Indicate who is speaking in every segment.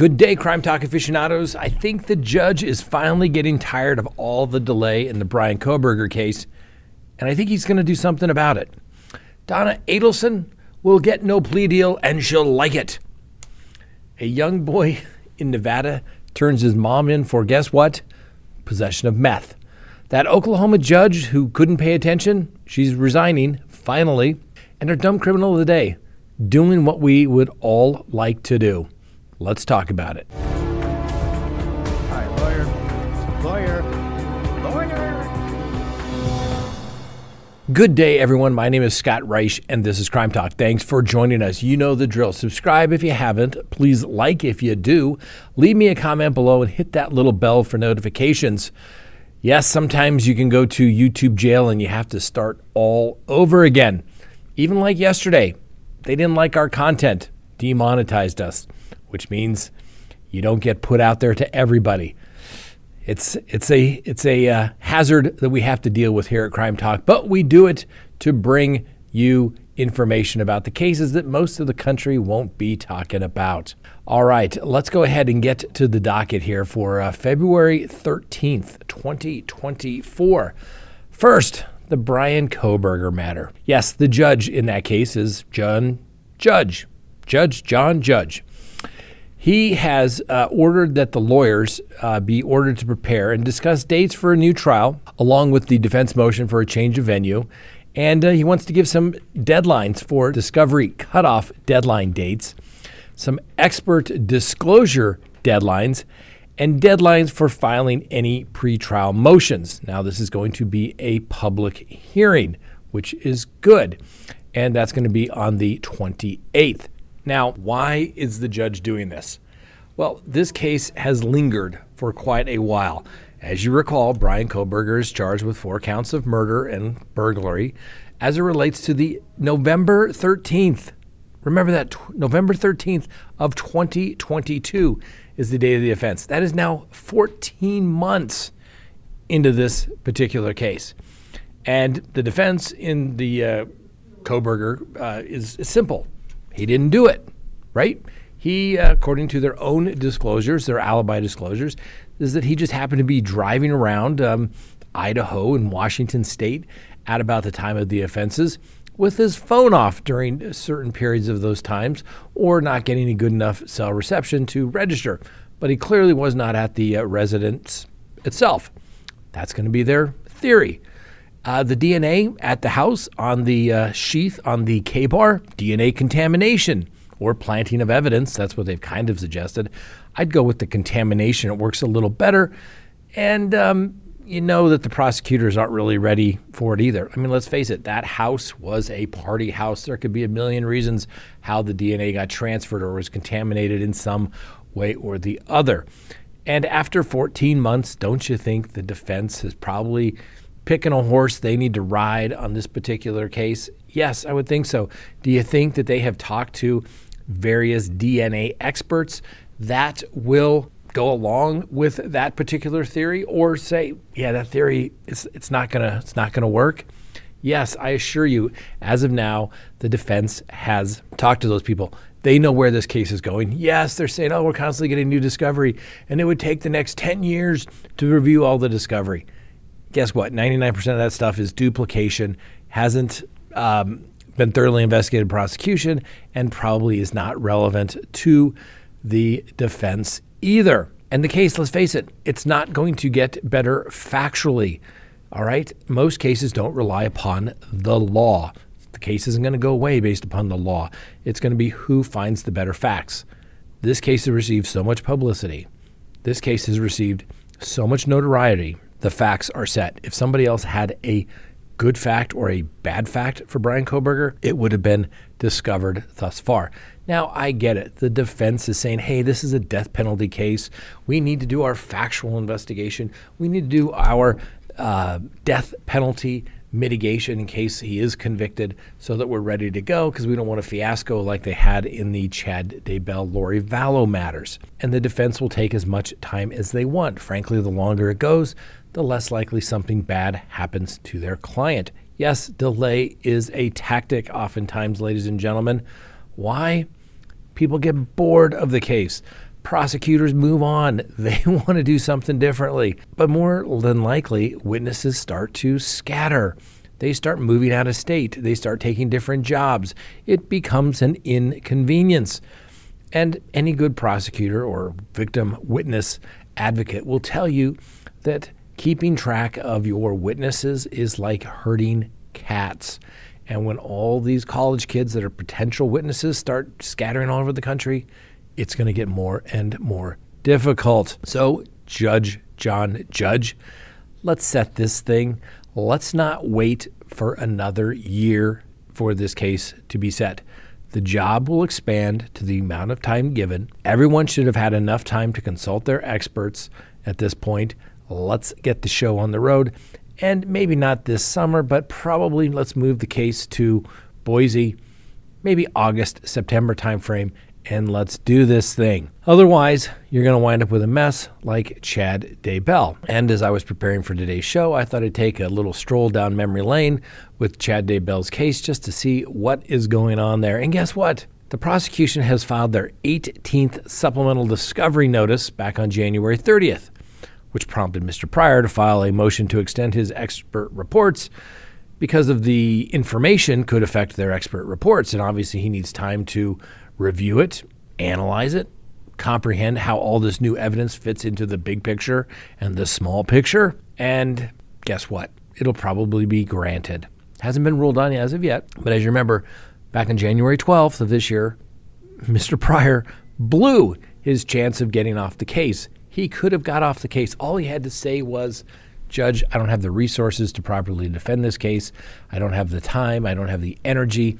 Speaker 1: Good day, Crime Talk aficionados. I think the judge is finally getting tired of all the delay in the Brian Kohberger case, and I think he's going to do something about it. Donna Adelson will get no plea deal, and she'll like it. A young boy in Nevada turns his mom in for guess what? Possession of meth. That Oklahoma judge who couldn't pay attention, she's resigning, finally. And our dumb criminal of the day, doing what we would all like to do. Let's talk about it.
Speaker 2: Hi, lawyer. Lawyer. Lawyer.
Speaker 1: Good day, everyone. My name is Scott Reisch, and this is Crime Talk. Thanks for joining us. You know the drill. Subscribe if you haven't. Please like if you do. Leave me a comment below and hit that little bell for notifications. Yes, sometimes you can go to YouTube jail and you have to start all over again. Even like yesterday, they didn't like our content, demonetized us which means you don't get put out there to everybody. It's it's a it's a uh, hazard that we have to deal with here at Crime Talk, but we do it to bring you information about the cases that most of the country won't be talking about. All right, let's go ahead and get to the docket here for uh, February 13th, 2024. First, the Brian Kohberger matter. Yes, the judge in that case is John Judge, Judge John Judge. He has uh, ordered that the lawyers uh, be ordered to prepare and discuss dates for a new trial, along with the defense motion for a change of venue. And uh, he wants to give some deadlines for discovery cutoff deadline dates, some expert disclosure deadlines, and deadlines for filing any pretrial motions. Now, this is going to be a public hearing, which is good. And that's going to be on the 28th. Now, why is the judge doing this? Well, this case has lingered for quite a while. As you recall, Brian Kohberger is charged with four counts of murder and burglary as it relates to the November 13th. Remember that November 13th of 2022 is the day of the offense. That is now 14 months into this particular case. And the defense in the uh, Kohberger uh, is simple. He didn't do it, right? He, uh, according to their own disclosures, their alibi disclosures, is that he just happened to be driving around um, Idaho and Washington State at about the time of the offenses with his phone off during certain periods of those times or not getting a good enough cell reception to register. But he clearly was not at the uh, residence itself. That's going to be their theory. Uh, the DNA at the house on the uh, sheath on the Ka-Bar, DNA contamination or planting of evidence. That's what they've kind of suggested. I'd go with the contamination. It works a little better. And um, you know that the prosecutors aren't really ready for it either. I mean, let's face it, that house was a party house. There could be a million reasons how the DNA got transferred or was contaminated in some way or the other. And after 14 months, don't you think the defense has probably picking a horse they need to ride on this particular case? Yes, I would think so. Do you think that they have talked to various DNA experts that will go along with that particular theory or say, yeah, that theory is it's not going to it's not going to work? Yes, I assure you, as of now, the defense has talked to those people. They know where this case is going. Yes, they're saying, oh, we're constantly getting new discovery, and it would take the next 10 years to review all the discovery guess what? 99% of that stuff is duplication, hasn't um, been thoroughly investigated prosecution, and probably is not relevant to the defense either. And the case, let's face it, it's not going to get better factually. All right? Most cases don't rely upon the law. The case isn't going to go away based upon the law. It's going to be who finds the better facts. This case has received so much publicity. This case has received so much notoriety the facts are set. If somebody else had a good fact or a bad fact for Brian Kohberger, it would have been discovered thus far. Now, I get it. The defense is saying, hey, this is a death penalty case. We need to do our factual investigation. We need to do our uh, death penalty mitigation in case he is convicted so that we're ready to go because we don't want a fiasco like they had in the Chad Daybell Lori Vallow matters. And the defense will take as much time as they want. Frankly, the longer it goes, the less likely something bad happens to their client. Yes, delay is a tactic oftentimes, ladies and gentlemen. Why? People get bored of the case. Prosecutors move on. They want to do something differently. But more than likely, witnesses start to scatter. They start moving out of state. They start taking different jobs. It becomes an inconvenience. And any good prosecutor or victim witness advocate will tell you that keeping track of your witnesses is like herding cats. And when all these college kids that are potential witnesses start scattering all over the country, it's going to get more and more difficult. So, Judge John Judge, let's set this thing. Let's not wait for another year for this case to be set. The job will expand to the amount of time given. Everyone should have had enough time to consult their experts at this point. Let's get the show on the road. And maybe not this summer, but probably let's move the case to Boise, maybe August, September timeframe, and let's do this thing. Otherwise, you're going to wind up with a mess like Chad Daybell. And as I was preparing for today's show, I thought I'd take a little stroll down memory lane with Chad Daybell's case just to see what is going on there. And guess what? The prosecution has filed their 18th supplemental discovery notice back on January 30th, which prompted Mr. Prior to file a motion to extend his expert reports because of the information could affect their expert reports. And obviously, he needs time to review it, analyze it, comprehend how all this new evidence fits into the big picture and the small picture. And guess what? It'll probably be granted. Hasn't been ruled on as of yet, but as you remember, back on January 12th of this year, Mr. Prior blew his chance of getting off the case. He could have got off the case. All he had to say was, Judge, I don't have the resources to properly defend this case. I don't have the time. I don't have the energy.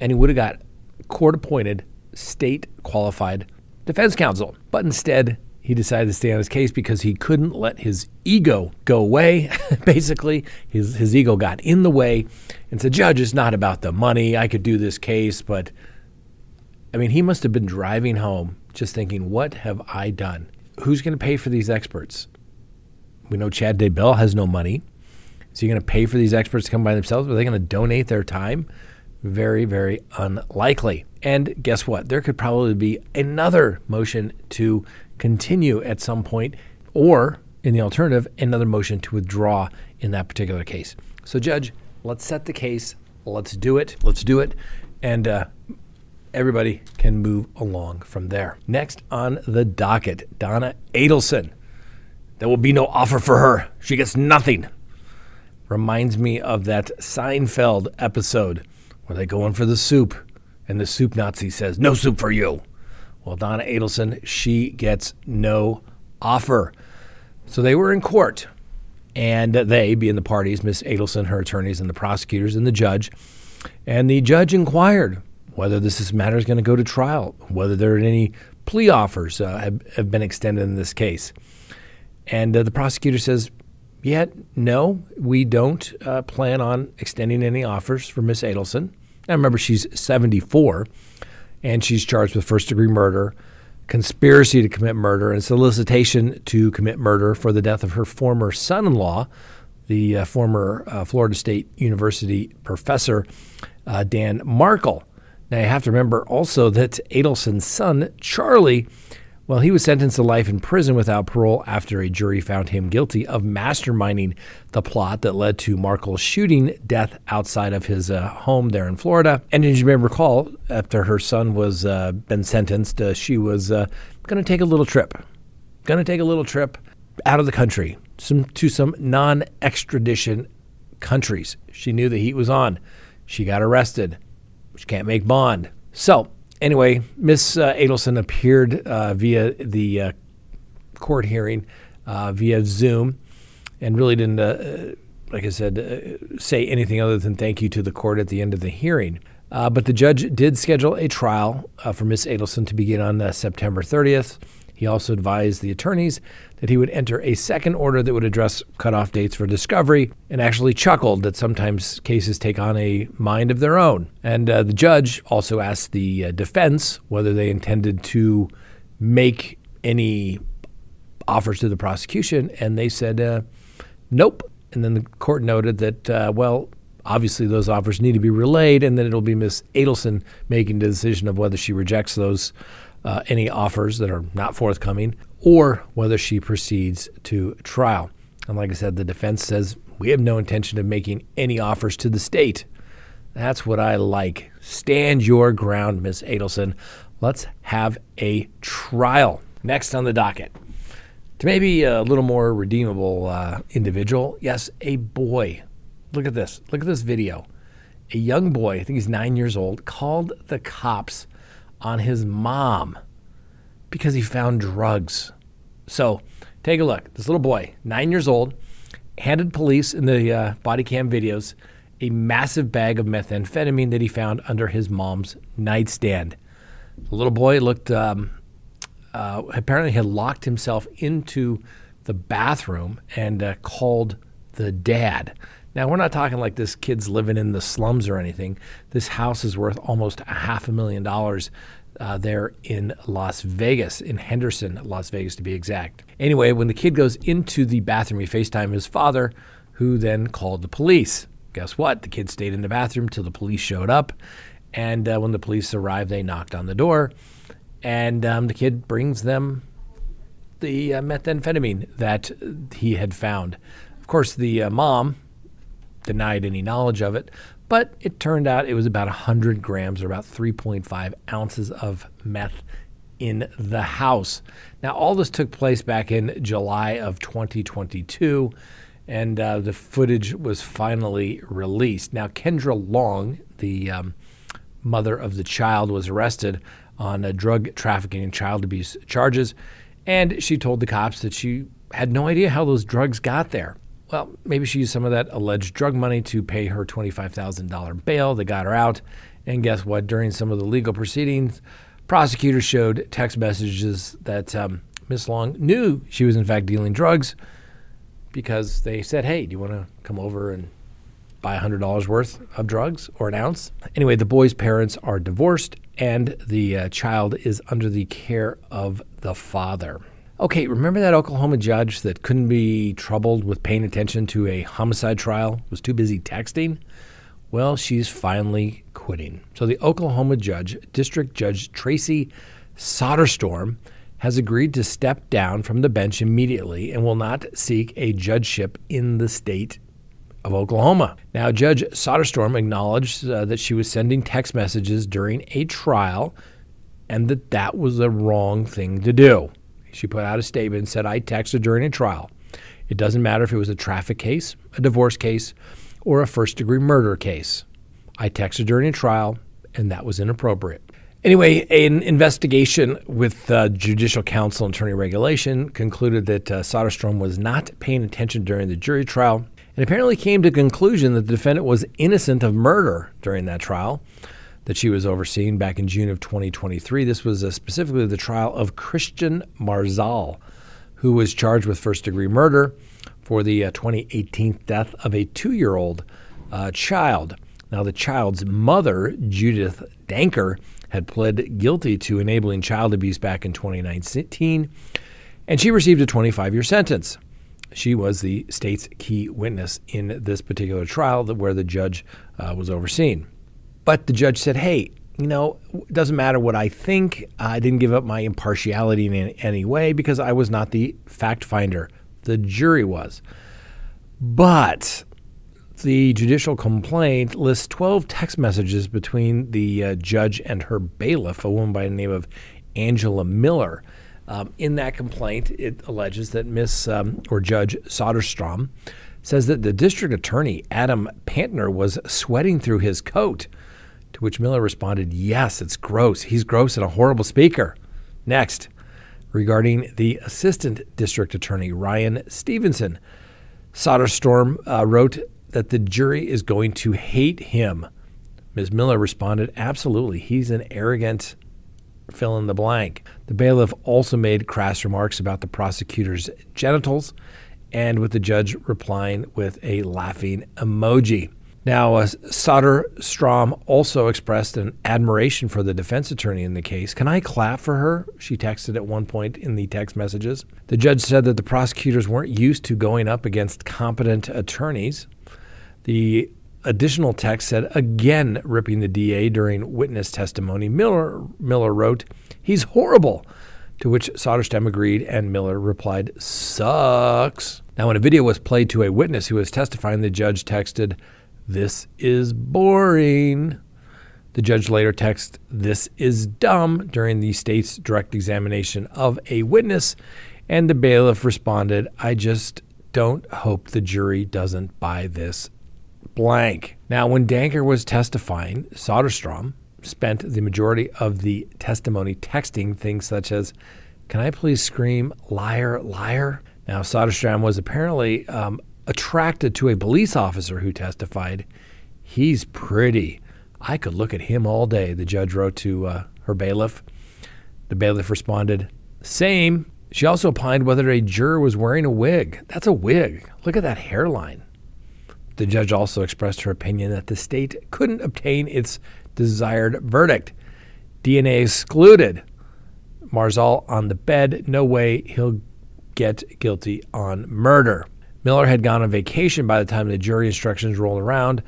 Speaker 1: And he would have got court appointed, state qualified defense counsel. But instead, he decided to stay on his case because he couldn't let his ego go away. Basically, his, his ego got in the way and said, Judge, it's not about the money. I could do this case. But I mean, he must have been driving home just thinking, What have I done? Who's going to pay for these experts? We know Chad Daybell has no money. Is he going to pay for these experts to come by themselves? Are they going to donate their time? Very, very unlikely. And guess what? There could probably be another motion to continue at some point, or in the alternative, another motion to withdraw in that particular case. So, Judge, let's set the case. Let's do it. Let's do it. And uh, everybody can move along from there. Next on the docket, Donna Adelson. There will be no offer for her. She gets nothing. Reminds me of that Seinfeld episode where they go in for the soup, and the soup Nazi says, No soup for you. Well, Donna Adelson, she gets no offer. So they were in court, and they, being the parties, Miss Adelson, her attorneys, and the prosecutors, and the judge, and the judge inquired whether this matter is going to go to trial, whether there are any plea offers uh, have, have, been extended in this case. And uh, the prosecutor says, Yet, no, we don't uh, plan on extending any offers for Miss Adelson. Now, remember, she's 74 and she's charged with first degree murder, conspiracy to commit murder, and solicitation to commit murder for the death of her former son in law, the uh, former uh, Florida State University professor, uh, Dan Markel. Now, you have to remember also that Adelson's son, Charlie, well, he was sentenced to life in prison without parole after a jury found him guilty of masterminding the plot that led to Markel's shooting death outside of his uh, home there in Florida. And as you may recall, after her son was uh, been sentenced, uh, she was uh, going to take a little trip, going to take a little trip out of the country, some to some non-extradition countries. She knew the heat was on. She got arrested. She can't make bond. So anyway, Miss uh, Adelson appeared uh, via the uh, court hearing uh, via Zoom, and really didn't, uh, like I said, uh, say anything other than thank you to the court at the end of the hearing. but the judge did schedule a trial for Miss Adelson to begin on September 30th. He also advised the attorneys that he would enter a second order that would address cutoff dates for discovery and actually chuckled that sometimes cases take on a mind of their own. And uh, the judge also asked the uh, defense whether they intended to make any offers to the prosecution, and they said, uh, nope. And then the court noted that, uh, well, obviously those offers need to be relayed, and then it'll be Ms. Adelson making the decision of whether she rejects those uh, any offers that are not forthcoming, or whether she proceeds to trial. And like I said, the defense says we have no intention of making any offers to the state. That's what I like. Stand your ground, Miss Adelson. Let's have a trial. Next on the docket. To maybe a little more redeemable uh, individual, yes, a boy. Look at this. Look at this video. A young boy, I think he's nine years old, called the cops on his mom because he found drugs. So take a look. This little boy, nine years old, handed police in the uh, body cam videos a massive bag of methamphetamine that he found under his mom's nightstand. The little boy looked, um, uh, apparently, had locked himself into the bathroom and uh, called the dad. Now, we're not talking like this kid's living in the slums or anything. This house is worth almost a half a million dollars uh, there in Las Vegas, in Henderson, Las Vegas to be exact. Anyway, when the kid goes into the bathroom, he FaceTime his father, who then called the police. Guess what? The kid stayed in the bathroom till the police showed up. And uh, when the police arrived, they knocked on the door. And um, the kid brings them the uh, methamphetamine that he had found. Of course, the uh, mom denied any knowledge of it, but it turned out it was about 100 grams or about 3.5 ounces of meth in the house. Now, all this took place back in July of 2022, and uh, the footage was finally released. Now, Kendra Long, the um, mother of the child, was arrested on drug trafficking and child abuse charges, and she told the cops that she had no idea how those drugs got there well, maybe she used some of that alleged drug money to pay her $25,000 bail that got her out. And guess what? During some of the legal proceedings, prosecutors showed text messages that um, Miss Long knew she was in fact dealing drugs because they said, "Hey, do you want to come over and buy $100 worth of drugs or an ounce?" Anyway, the boy's parents are divorced, and the uh, child is under the care of the father. Okay, remember that Oklahoma judge that couldn't be troubled with paying attention to a homicide trial, was too busy texting? Well, she's finally quitting. So the Oklahoma judge, District Judge Tracy Soderstrom, has agreed to step down from the bench immediately and will not seek a judgeship in the state of Oklahoma. Now, Judge Soderstrom acknowledged uh, that she was sending text messages during a trial and that that was the wrong thing to do. She put out a statement and said, I texted during a trial. It doesn't matter if it was a traffic case, a divorce case, or a first degree murder case. I texted during a trial, and that was inappropriate. Anyway, an investigation with uh, Judicial Council and Attorney Regulation concluded that uh, Soderstrom was not paying attention during the jury trial and apparently came to the conclusion that the defendant was innocent of murder during that trial that she was overseeing back in June of 2023. This was uh, specifically the trial of Christian Marzal, who was charged with first degree murder for the uh, 2018 death of a two year old uh, child. Now, the child's mother, Judith Danker, had pled guilty to enabling child abuse back in 2019, and she received a 25 year sentence. She was the state's key witness in this particular trial where the judge uh, was overseeing. But the judge said, hey, you know, it doesn't matter what I think. I didn't give up my impartiality in any way because I was not the fact finder. The jury was. But the judicial complaint lists 12 text messages between the uh, judge and her bailiff, a woman by the name of Angela Miller. Um, in that complaint, it alleges that Miss um, or Judge Soderstrom says that the district attorney, Adam Panter, was sweating through his coat to which Miller responded, Yes, it's gross. He's gross and a horrible speaker. Next, regarding the assistant district attorney, Ryan Stevenson, Soderstrom uh, wrote that the jury is going to hate him. Ms. Miller responded, Absolutely. He's an arrogant fill in the blank. The bailiff also made crass remarks about the prosecutor's genitals, and with the judge replying with a laughing emoji. Now, uh, Soderstrom also expressed an admiration for the defense attorney in the case. Can I clap for her? She texted at one point in the text messages. The judge said that the prosecutors weren't used to going up against competent attorneys. The additional text said, again ripping the DA during witness testimony. Miller, Miller wrote, He's horrible. To which Soderstrom agreed, and Miller replied, Sucks. Now, when a video was played to a witness who was testifying, the judge texted, This is boring. The judge later texted, This is dumb during the state's direct examination of a witness, and the bailiff responded, I just don't hope the jury doesn't buy this blank. Now, when Danker was testifying, Soderstrom spent the majority of the testimony texting things such as, Can I please scream, liar, liar? Now, Soderstrom was apparently um, attracted to a police officer who testified, He's pretty. I could look at him all day, the judge wrote to uh, her bailiff. The bailiff responded, Same. She also opined whether a juror was wearing a wig. That's a wig. Look at that hairline. The judge also expressed her opinion that the state couldn't obtain its desired verdict. DNA excluded. Marzal on the bed. No way he'll get guilty on murder. Miller had gone on vacation by the time the jury instructions rolled around,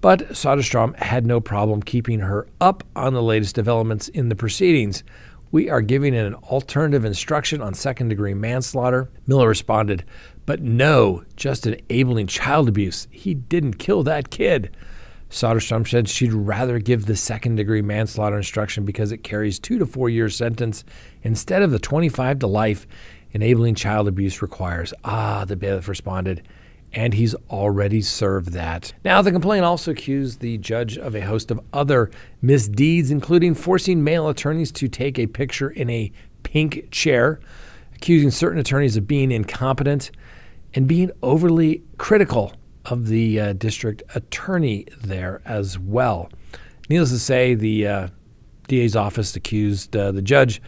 Speaker 1: but Soderstrom had no problem keeping her up on the latest developments in the proceedings. We are giving an alternative instruction on second degree manslaughter. Miller responded, But no, just enabling child abuse. He didn't kill that kid. Soderstrom said she'd rather give the second degree manslaughter instruction because it carries two to four year sentence instead of the 25 to life enabling child abuse requires. Ah, the bailiff responded, and he's already served that. Now, the complaint also accused the judge of a host of other misdeeds, including forcing male attorneys to take a picture in a pink chair, accusing certain attorneys of being incompetent, and being overly critical of the uh, district attorney there as well. Needless to say, the uh, DA's office accused uh, the judge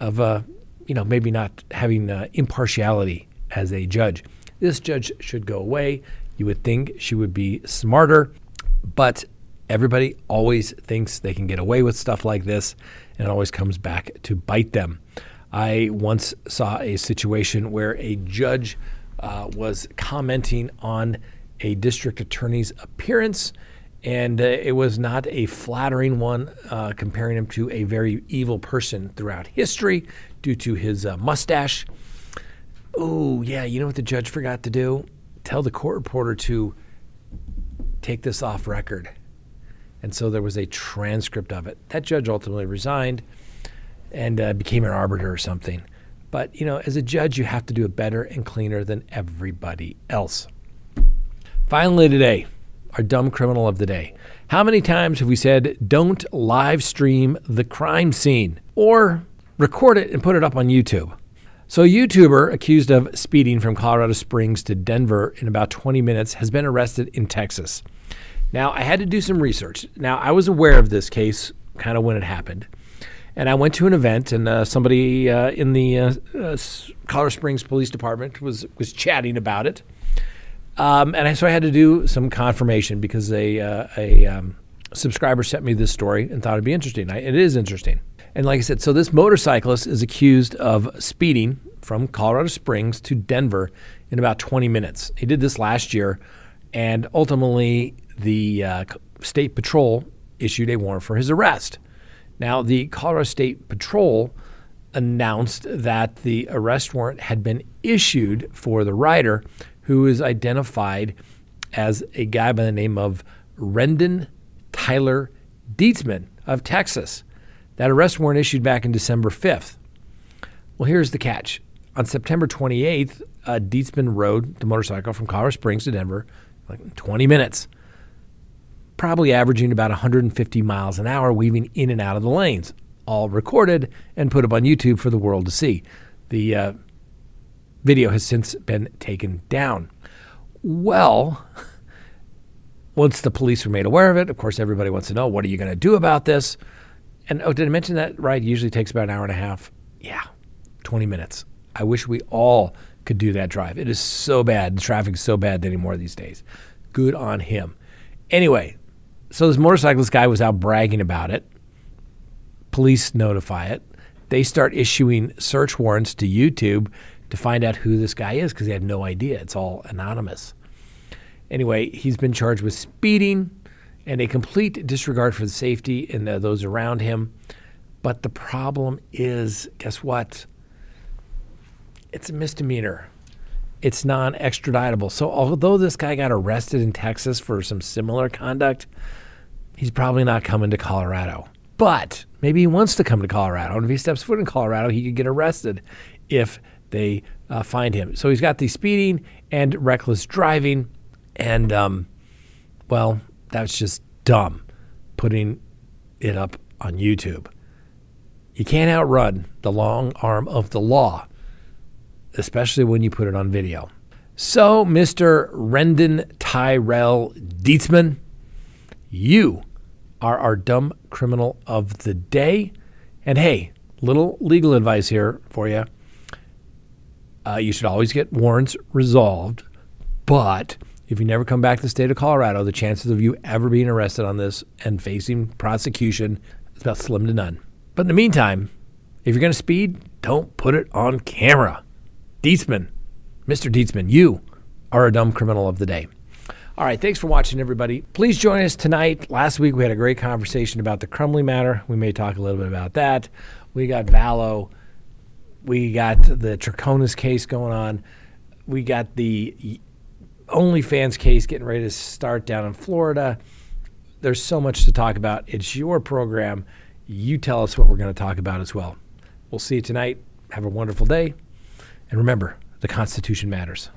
Speaker 1: of, uh, you know, maybe not having uh, impartiality as a judge. This judge should go away. You would think she would be smarter, but everybody always thinks they can get away with stuff like this, and it always comes back to bite them. I once saw a situation where a judge uh, was commenting on a district attorney's appearance, and uh, it was not a flattering one, uh, comparing him to a very evil person throughout history due to his uh, mustache. Oh, yeah, you know what the judge forgot to do? Tell the court reporter to take this off record. And so there was a transcript of it. That judge ultimately resigned and uh, became an arbiter or something. But, you know, as a judge, you have to do it better and cleaner than everybody else. Finally, today, our dumb criminal of the day. How many times have we said, don't live stream the crime scene or record it and put it up on YouTube? So, a YouTuber accused of speeding from Colorado Springs to Denver in about 20 minutes has been arrested in Texas. Now, I had to do some research. Now, I was aware of this case kind of when it happened. And I went to an event, and uh, somebody uh, in the uh, uh Colorado Springs Police Department was, was chatting about it. Um, and I, so I had to do some confirmation because a, uh, a um, subscriber sent me this story and thought it'd be interesting. I, it is interesting. And like I said, so this motorcyclist is accused of speeding from Colorado Springs to Denver in about 20 minutes. He did this last year, and ultimately the uh, state patrol issued a warrant for his arrest. Now, the Colorado State Patrol announced that the arrest warrant had been issued for the rider who is identified as a guy by the name of Rendon Tyler Dietzman of Texas. That arrest warrant issued back in December 5th. Well, here's the catch. On September 28th, uh, Dietzman rode the motorcycle from Colorado Springs to Denver, like 20 minutes, probably averaging about 150 miles an hour, weaving in and out of the lanes, all recorded and put up on YouTube for the world to see. The uh, video has since been taken down. Well, once the police were made aware of it, of course, everybody wants to know what are you going to do about this? And oh, did I mention that ride usually takes about an hour and a half? Yeah, 20 minutes. I wish we all could do that drive. It is so bad. The traffic's so bad anymore these days. Good on him. Anyway, so this motorcyclist guy was out bragging about it. Police notify it. They start issuing search warrants to YouTube to find out who this guy is because they had no idea. It's all anonymous. Anyway, he's been charged with speeding and a complete disregard for the safety and those around him. But the problem is, guess what? It's a misdemeanor. It's non extraditable. So, although this guy got arrested in Texas for some similar conduct, he's probably not coming to Colorado. But maybe he wants to come to Colorado. And if he steps foot in Colorado, he could get arrested if they uh, find him. So he's got the speeding and reckless driving. And, um, well, that's just dumb putting it up on YouTube. You can't outrun the long arm of the law, especially when you put it on video. So, Mr. Rendon Tyrell Dietzman, you are our dumb criminal of the day. And hey, little legal advice here for you. Uh, you should always get warrants resolved, but if you never come back to the state of Colorado, the chances of you ever being arrested on this and facing prosecution is about slim to none. But in the meantime, if you're going to speed, don't put it on camera. Dietzman, Mr. Dietzman, you are a dumb criminal of the day. All right, thanks for watching, everybody. Please join us tonight. Last week we had a great conversation about the Crumbley matter. We may talk a little bit about that. We got Vallow. We got the Troconis case going on. We got the OnlyFans case getting ready to start down in Florida. There's so much to talk about. It's your program. You tell us what we're going to talk about as well. We'll see you tonight. Have a wonderful day. And remember, the Constitution matters.